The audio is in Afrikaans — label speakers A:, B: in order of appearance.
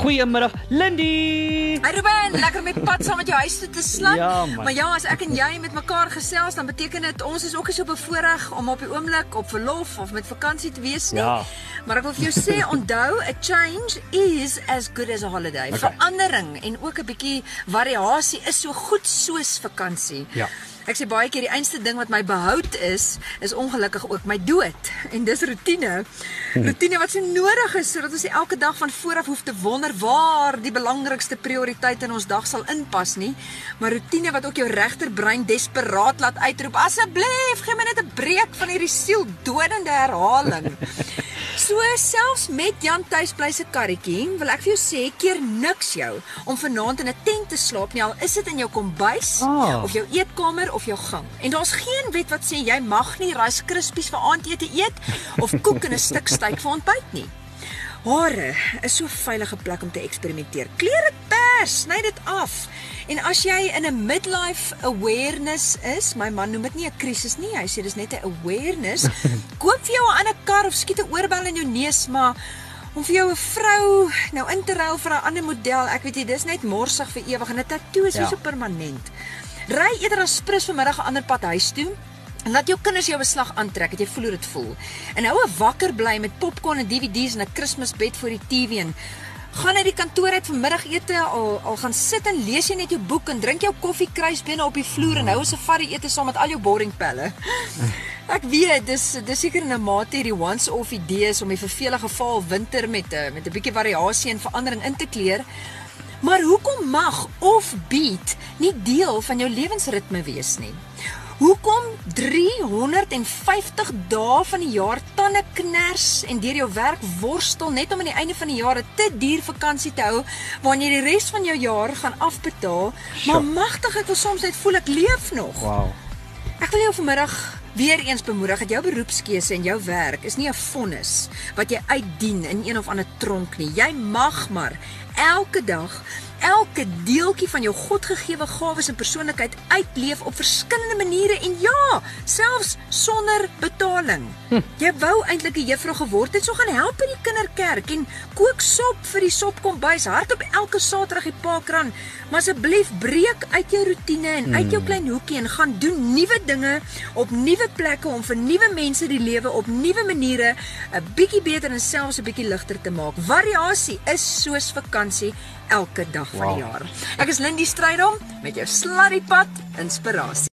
A: Goeiemiddag, Lindy.
B: Hey Ruben, lekker met pad saam met jou huis toe te slaan.
A: Ja, man.
B: maar ja, as ek en jy met mekaar gesels, dan beteken dit ons is ook nie so bevoorreg om op die oomblik op verlof of met vakansie te wees nie.
A: Ja.
B: Maar ek wil vir jou sê, onthou, a change is as good as a holiday.
A: Okay.
B: Verandering en ook 'n bietjie variasie is so goed soos vakansie.
A: Ja.
B: Ek sê baie keer die einste ding wat my behoud is, is ongelukkig ook my dood. En dis rotine. Rotine wat so nodig is sodat ons elke dag van vooraf hoef te wonder waar die belangrikste prioriteit in ons dag sal inpas nie, maar rotine wat ook jou regterbrein desperaat laat uitroep: "Asseblief, gee my net 'n breek van hierdie sieldodende herhaling." So selfs met Jan tuis bly se karretjie, wil ek vir jou sê, keer niks jou om vanaand in 'n tent te slaap nie, al is dit in jou kombuis
A: Ah.
B: of jou eetkamer of jou gang. En daar's geen wet wat sê jy mag nie Rice Krispies vir aandete eet of koek in 'n stuk steak vir ontbyt nie. Hare is so 'n veilige plek om te eksperimenteer. Kleer pers, sny dit af. En as jy in 'n midlife awareness is, my man noem dit nie 'n krisis nie, hy sê dis net 'n awareness. Koop vir jou 'n ander kar of skiet 'n oorbel in jou neus, maar om vir jou 'n vrou nou in te ruil vir 'n ander model, ek weet jy, dis net morsig vir ewig en 'n tatoe is
A: Ja.
B: so permanent. Ry eerder as sprus vanmiddag 'n ander pad huis toe. En laat jou kinders jou beslag aantrek, dat jy voel hoe dit voel. En hou 'n wakker bly met popcorn en DVD's en 'n Kersbed voor die TV en gaan uit die kantoor uit vir middagete al al gaan sit en lees jy net jou boek en drink jou koffie kruisbene op die vloer en hou 'n safari ete saam met al jou boring pelle. Ek weet dis dis seker 'n mate hierdie once off idees om die vervelige val winter met 'n met 'n bietjie variasie en verandering in te kleer. Maar hoekom mag of beat nie deel van jou lewensritme wees nie? Hoekom 350 dae van die jaar tande kners en deur jou werk worstel net om aan die einde van die jaar 'n te duur vakansie te hou waarin jy die res van jou jaar gaan afbetaal? Maar
A: Sjoe.
B: magtig ek wil soms net voel ek leef nog.
A: Wow.
B: Ek wil jou vanmiddag weer eens bemoedig dat jou beroepskeuse en jou werk is nie 'n vonnis wat jy uitdien in een of ander tronk nie. Jy mag maar elke dag elke deeltjie van jou godgegewe gawes en persoonlikheid uitleef op verskillende maniere en ja, selfs sonder betaling. Hm. Jy wou eintlik 'n juffrou geword het, so gaan help by die kinderkerk en kook sop vir die sopkombuis hardop elke Saterdag die parkrun. Maar asseblief breek uit jou rotine en uit jou klein hoekie en gaan doen nuwe dinge op nuwe plekke om vir nuwe mense die lewe op nuwe maniere 'n bietjie beter en selfs 'n bietjie ligter te maak. Variasie is soos vakansie elke dag van die
A: Wow.
B: jaar. Ek is Lindy Strydom met jou sladdiepad inspirasie.